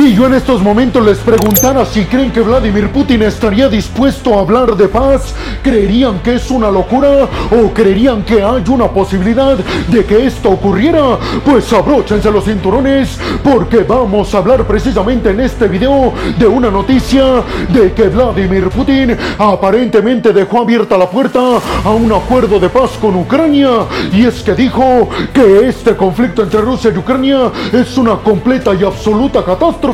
Si yo en estos momentos les preguntara si creen que Vladimir Putin estaría dispuesto a hablar de paz, ¿creerían que es una locura o creerían que hay una posibilidad de que esto ocurriera? Pues abróchense los cinturones porque vamos a hablar precisamente en este video de una noticia de que Vladimir Putin aparentemente dejó abierta la puerta a un acuerdo de paz con Ucrania. Y es que dijo que este conflicto entre Rusia y Ucrania es una completa y absoluta catástrofe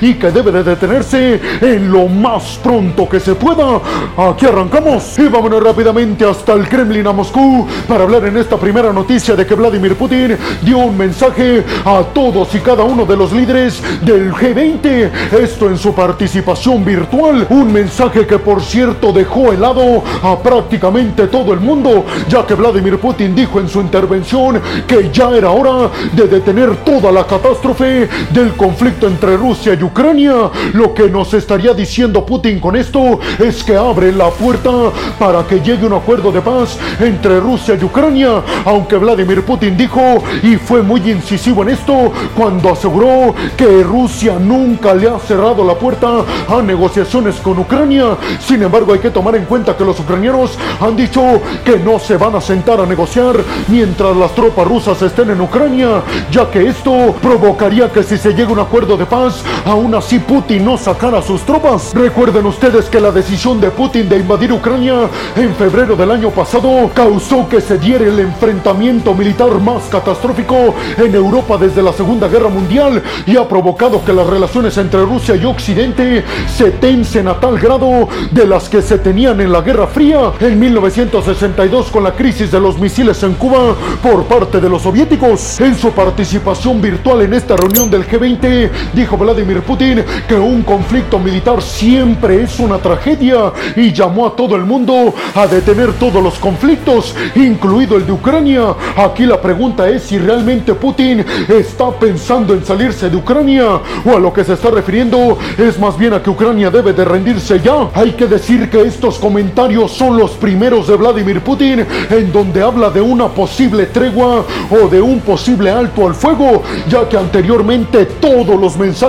y que debe de detenerse en lo más pronto que se pueda. Aquí arrancamos y vámonos rápidamente hasta el Kremlin a Moscú para hablar en esta primera noticia de que Vladimir Putin dio un mensaje a todos y cada uno de los líderes del G20, esto en su participación virtual, un mensaje que por cierto dejó helado a prácticamente todo el mundo, ya que Vladimir Putin dijo en su intervención que ya era hora de detener toda la catástrofe del conflicto entre Rusia y Ucrania. Lo que nos estaría diciendo Putin con esto es que abre la puerta para que llegue un acuerdo de paz entre Rusia y Ucrania, aunque Vladimir Putin dijo y fue muy incisivo en esto cuando aseguró que Rusia nunca le ha cerrado la puerta a negociaciones con Ucrania. Sin embargo, hay que tomar en cuenta que los ucranianos han dicho que no se van a sentar a negociar mientras las tropas rusas estén en Ucrania, ya que esto provocaría que si se llega un acuerdo de paz, aún así Putin no sacara sus tropas. Recuerden ustedes que la decisión de Putin de invadir Ucrania en febrero del año pasado causó que se diera el enfrentamiento militar más catastrófico en Europa desde la Segunda Guerra Mundial y ha provocado que las relaciones entre Rusia y Occidente se tensen a tal grado de las que se tenían en la Guerra Fría en 1962 con la crisis de los misiles en Cuba por parte de los soviéticos. En su participación virtual en esta reunión del G20, dijo Vladimir Putin que un conflicto militar siempre es una tragedia y llamó a todo el mundo a detener todos los conflictos, incluido el de Ucrania. Aquí la pregunta es si realmente Putin está pensando en salirse de Ucrania o a lo que se está refiriendo es más bien a que Ucrania debe de rendirse ya. Hay que decir que estos comentarios son los primeros de Vladimir Putin en donde habla de una posible tregua o de un posible alto al fuego, ya que anteriormente todos los mensajes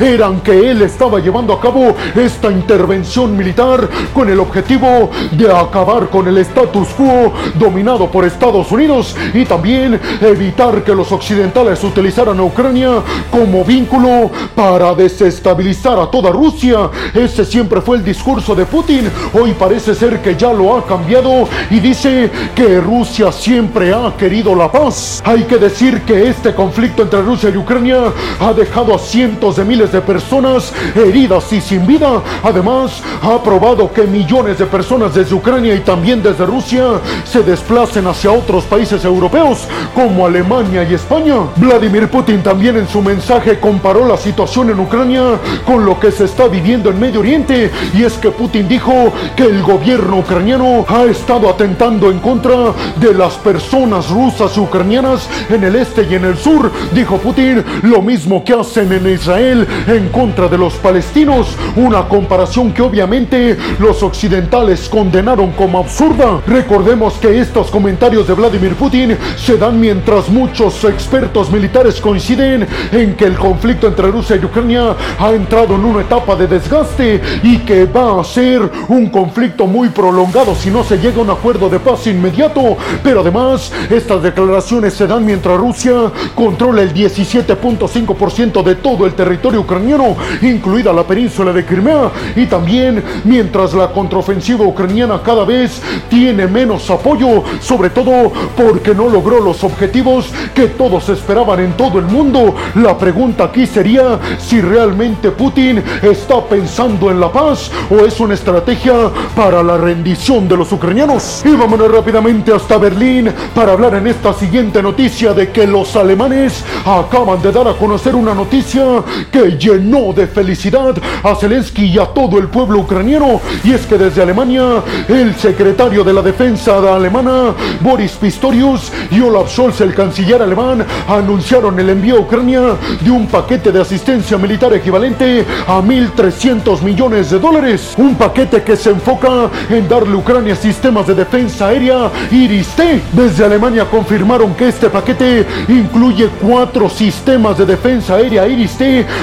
eran que él estaba llevando a cabo esta intervención militar con el objetivo de acabar con el status quo dominado por Estados Unidos y también evitar que los occidentales utilizaran a Ucrania como vínculo para desestabilizar a toda Rusia. Ese siempre fue el discurso de Putin. Hoy parece ser que ya lo ha cambiado y dice que Rusia siempre ha querido la paz. Hay que decir que este conflicto entre Rusia y Ucrania ha dejado a cientos de miles de personas heridas y sin vida. Además, ha probado que millones de personas desde Ucrania y también desde Rusia se desplacen hacia otros países europeos como Alemania y España. Vladimir Putin también en su mensaje comparó la situación en Ucrania con lo que se está viviendo en Medio Oriente y es que Putin dijo que el gobierno ucraniano ha estado atentando en contra de las personas rusas y ucranianas en el este y en el sur. Dijo Putin lo mismo que hacen en Israel en contra de los palestinos, una comparación que obviamente los occidentales condenaron como absurda. Recordemos que estos comentarios de Vladimir Putin se dan mientras muchos expertos militares coinciden en que el conflicto entre Rusia y Ucrania ha entrado en una etapa de desgaste y que va a ser un conflicto muy prolongado si no se llega a un acuerdo de paz inmediato. Pero además, estas declaraciones se dan mientras Rusia controla el 17.5% de todo el territorio ucraniano, incluida la península de Crimea, y también mientras la contraofensiva ucraniana cada vez tiene menos apoyo, sobre todo porque no logró los objetivos que todos esperaban en todo el mundo. La pregunta aquí sería si realmente Putin está pensando en la paz o es una estrategia para la rendición de los ucranianos. Y vámonos rápidamente hasta Berlín para hablar en esta siguiente noticia de que los alemanes acaban de dar a conocer una noticia que llenó de felicidad a Zelensky y a todo el pueblo ucraniano. Y es que desde Alemania, el secretario de la defensa alemana, Boris Pistorius, y Olaf Scholz, el canciller alemán, anunciaron el envío a Ucrania de un paquete de asistencia militar equivalente a 1.300 millones de dólares. Un paquete que se enfoca en darle a Ucrania sistemas de defensa aérea Iris-T. Desde Alemania confirmaron que este paquete incluye cuatro sistemas de defensa aérea Iris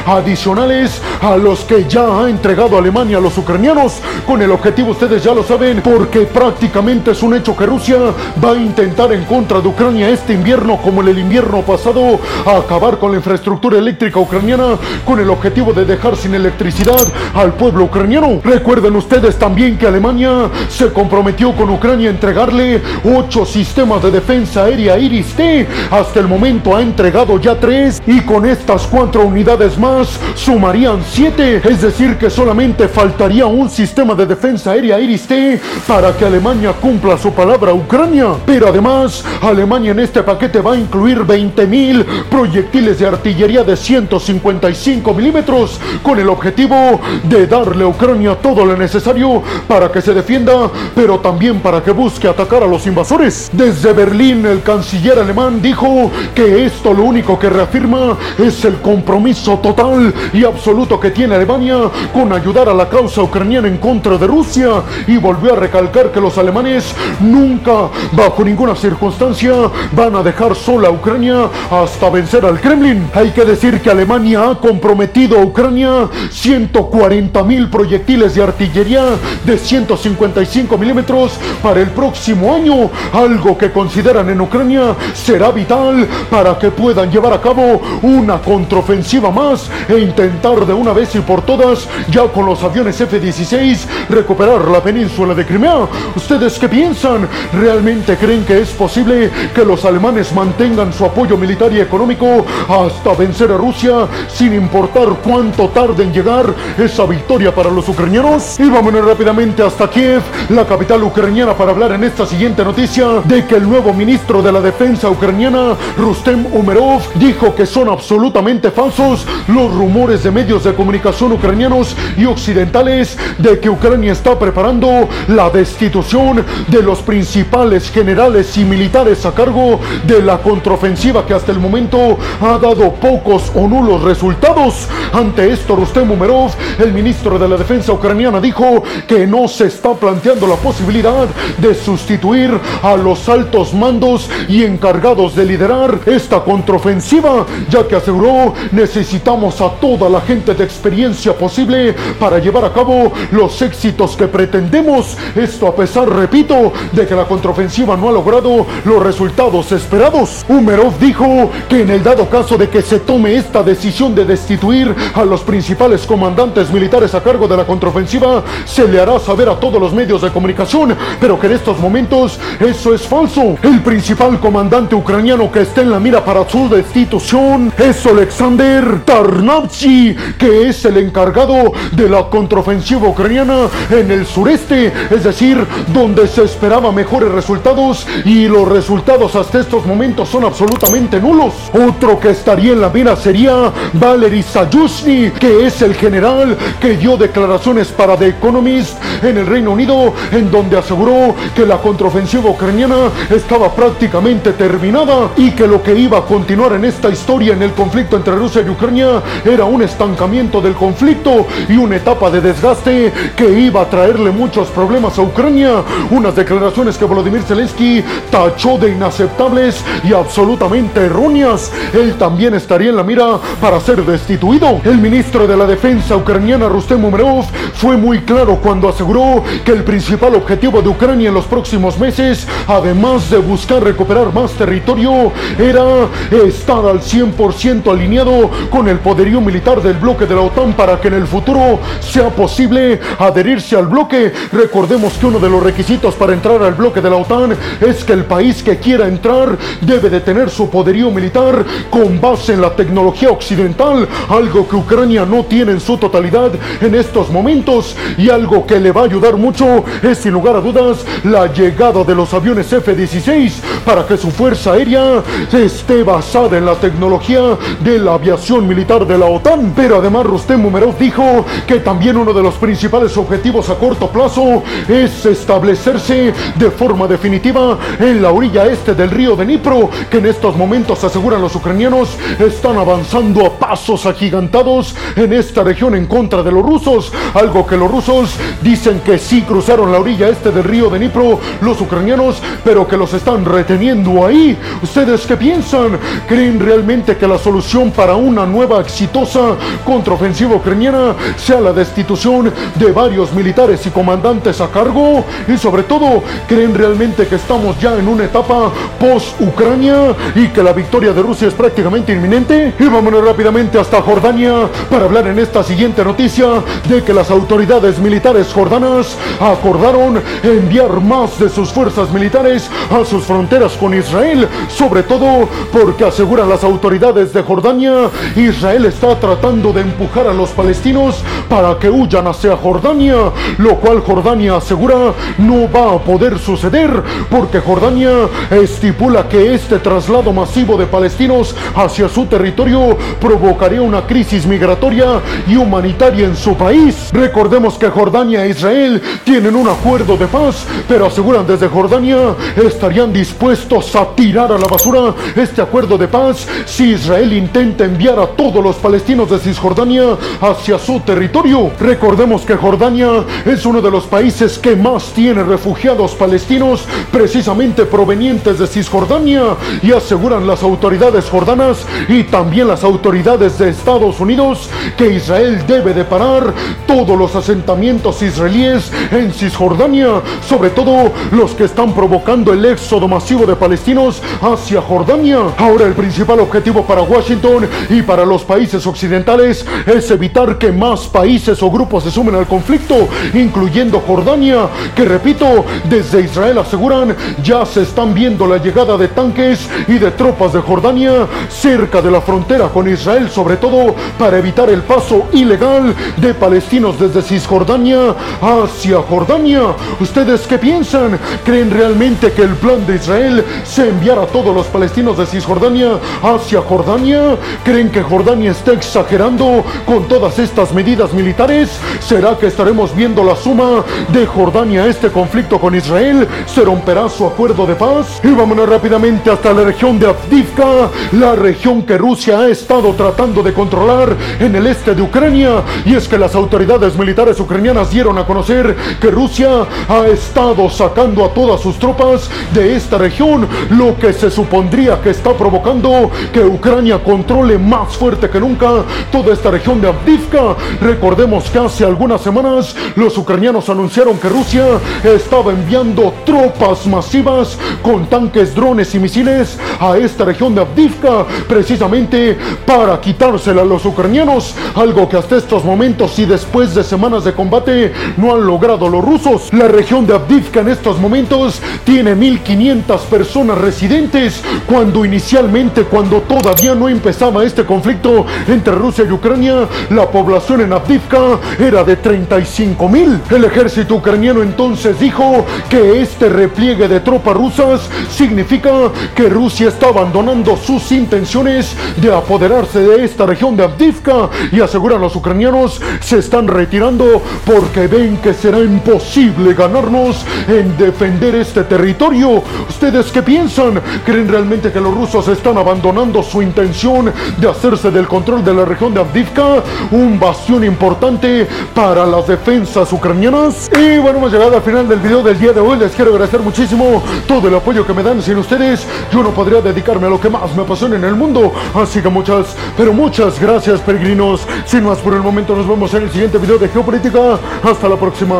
Adicionales a los que ya ha entregado Alemania a los ucranianos, con el objetivo, ustedes ya lo saben, porque prácticamente es un hecho que Rusia va a intentar en contra de Ucrania este invierno, como en el invierno pasado, acabar con la infraestructura eléctrica ucraniana, con el objetivo de dejar sin electricidad al pueblo ucraniano. Recuerden ustedes también que Alemania se comprometió con Ucrania a entregarle ocho sistemas de defensa aérea Iris-T. Hasta el momento ha entregado ya tres y con estas cuatro unidades más sumarían siete. Es decir, que solamente faltaría un sistema de defensa aérea Iris-T para que Alemania cumpla su palabra a Ucrania. Pero además, Alemania en este paquete va a incluir 20.000 proyectiles de artillería de 155 milímetros con el objetivo de darle a Ucrania todo lo necesario para que se defienda, pero también para que busque atacar a los invasores. Desde Berlín, el canciller alemán dijo que esto lo único que reafirma es el compromiso total y absoluto que tiene Alemania con ayudar a la causa ucraniana en contra de Rusia y volvió a recalcar que los alemanes nunca, bajo ninguna circunstancia, van a dejar sola a Ucrania hasta vencer al Kremlin. Hay que decir que Alemania ha comprometido a Ucrania 140 mil proyectiles de artillería de 155 milímetros para el próximo año, algo que consideran en Ucrania será vital para que puedan llevar a cabo una contraofensiva más e intentar de una vez y por todas, ya con los aviones F-16, recuperar la península de Crimea. ¿Ustedes qué piensan? ¿Realmente creen que es posible que los alemanes mantengan su apoyo militar y económico hasta vencer a Rusia sin importar cuánto tarde en llegar esa victoria para los ucranianos? Y vámonos rápidamente hasta Kiev, la capital ucraniana, para hablar en esta siguiente noticia de que el nuevo ministro de la defensa ucraniana, Rustem Umerov, dijo que son absolutamente falsos los rumores de medios de comunicación ucranianos y occidentales de que Ucrania está preparando la destitución de los principales generales y militares a cargo de la contraofensiva que hasta el momento ha dado pocos o nulos resultados. Ante esto, Rustem Umerov, el ministro de la defensa ucraniana, dijo que no se está planteando la posibilidad de sustituir a los altos mandos y encargados de liderar esta contraofensiva, ya que aseguró necesitamos a toda la gente de experiencia posible para llevar a cabo los éxitos que pretendemos. Esto a pesar, repito, de que la contraofensiva no ha logrado los resultados esperados. Umerov dijo que en el dado caso de que se tome esta decisión de destituir a los principales comandantes militares a cargo de la contraofensiva, se le hará saber a todos los medios de comunicación, pero que en estos momentos eso es falso. El principal comandante ucraniano que está en la mira para su destitución es Alexander Tarnavchi, que es el encargado de la contraofensiva ucraniana en el sureste, es decir, donde se esperaba mejores resultados y los resultados hasta estos momentos son absolutamente nulos. Otro que estaría en la mira sería Valery Sayushny, que es el general que dio declaraciones para The Economist en el Reino Unido, en donde aseguró que la contraofensiva ucraniana estaba prácticamente terminada y que lo que iba a continuar en esta historia en el conflicto entre Rusia y Ucrania era un estancamiento del conflicto y una etapa de desgaste que iba a traerle muchos problemas a Ucrania. Unas declaraciones que Volodymyr Zelensky tachó de inaceptables y absolutamente erróneas. Él también estaría en la mira para ser destituido. El ministro de la defensa ucraniana Rustem Umerov fue muy claro cuando aseguró que el principal objetivo de Ucrania en los próximos meses, además de buscar recuperar más territorio, era estar al 100% alineado con el poderío militar del bloque de la OTAN para que en el futuro sea posible adherirse al bloque. Recordemos que uno de los requisitos para entrar al bloque de la OTAN es que el país que quiera entrar debe de tener su poderío militar con base en la tecnología occidental, algo que Ucrania no tiene en su totalidad en estos momentos y algo que le va a ayudar mucho es sin lugar a dudas la llegada de los aviones F-16 para que su fuerza aérea esté basada en la tecnología de la aviación militar de la OTAN. Pero además Rustem Umerov dijo que también uno de los principales objetivos a corto plazo es establecerse de forma definitiva en la orilla este del río de Dnipro, que en estos momentos aseguran los ucranianos están avanzando a pasos agigantados en esta región en contra de los rusos, algo que los rusos dicen que sí cruzaron la orilla este del río de Dnipro los ucranianos, pero que los están reteniendo ahí. ¿Ustedes qué piensan? ¿Creen realmente que la solución para una una nueva exitosa contraofensiva ucraniana sea la destitución de varios militares y comandantes a cargo? Y sobre todo, ¿creen realmente que estamos ya en una etapa post-Ucrania y que la victoria de Rusia es prácticamente inminente? Y vámonos rápidamente hasta Jordania para hablar en esta siguiente noticia de que las autoridades militares jordanas acordaron enviar más de sus fuerzas militares a sus fronteras con Israel, sobre todo porque aseguran las autoridades de Jordania, Israel está tratando de empujar a los palestinos para que huyan hacia Jordania, lo cual Jordania asegura no va a poder suceder porque Jordania estipula que este traslado masivo de palestinos hacia su territorio provocaría una crisis migratoria y humanitaria en su país. Recordemos que Jordania e Israel tienen un acuerdo de paz, pero aseguran desde Jordania estarían dispuestos a tirar a la basura este acuerdo de paz si Israel intenta enviar a todos los palestinos de Cisjordania hacia su territorio. Recordemos que Jordania es uno de los países que más tiene refugiados palestinos precisamente provenientes de Cisjordania y aseguran las autoridades jordanas y también las autoridades de Estados Unidos que Israel debe de parar todos los asentamientos israelíes en Cisjordania, sobre todo los que están provocando el éxodo masivo de palestinos hacia Jordania. Ahora el principal objetivo para Washington y para los países occidentales es evitar que más países o grupos se sumen al conflicto, incluyendo Jordania, que repito, desde Israel aseguran ya se están viendo la llegada de tanques y de tropas de Jordania cerca de la frontera con Israel, sobre todo para evitar el paso ilegal de palestinos desde Cisjordania hacia Jordania. ¿Ustedes qué piensan? ¿Creen realmente que el plan de Israel se enviara a todos los palestinos de Cisjordania hacia Jordania? ¿Creen que Jordania está exagerando con todas estas medidas militares? ¿Será que estaremos viendo la suma de Jordania a este conflicto con Israel? ¿Se romperá su acuerdo de paz? Y vámonos rápidamente hasta la región de Avdivka, la región que Rusia ha estado tratando de controlar en el este de Ucrania. Y es que las autoridades militares ucranianas dieron a conocer que Rusia ha estado sacando a todas sus tropas de esta región, lo que se supondría que está provocando que Ucrania controle más fuerte que nunca toda esta región de Avdivka. Recordemos que hace algunas semanas los ucranianos anunciaron que Rusia estaba enviando tropas masivas con tanques, drones y misiles a esta región de Avdivka precisamente para quitársela a los ucranianos, algo que hasta estos momentos y después de semanas de combate no han logrado los rusos. La región de Avdivka en estos momentos tiene 1500 personas residentes cuando inicialmente cuando todavía no empezaba este conflicto entre Rusia y Ucrania, la población en Avdivka era de 35 mil. El ejército ucraniano entonces dijo que este repliegue de tropas rusas significa que Rusia está abandonando sus intenciones de apoderarse de esta región de Avdivka y aseguran los ucranianos se están retirando porque ven que será imposible ganarnos en defender este territorio. ¿Ustedes qué piensan? ¿Creen realmente que los rusos están abandonando su intención de hacerse del control de la región de Avdivka? Un bastión importante para las defensas ucranianas. Y bueno, hemos llegado al final del video del día de hoy. Les quiero agradecer muchísimo todo el apoyo que me dan. Sin ustedes, yo no podría dedicarme a lo que más me apasiona en el mundo. Así que muchas, pero muchas gracias, peregrinos. Sin más por el momento, nos vemos en el siguiente video de Geopolítica. Hasta la próxima.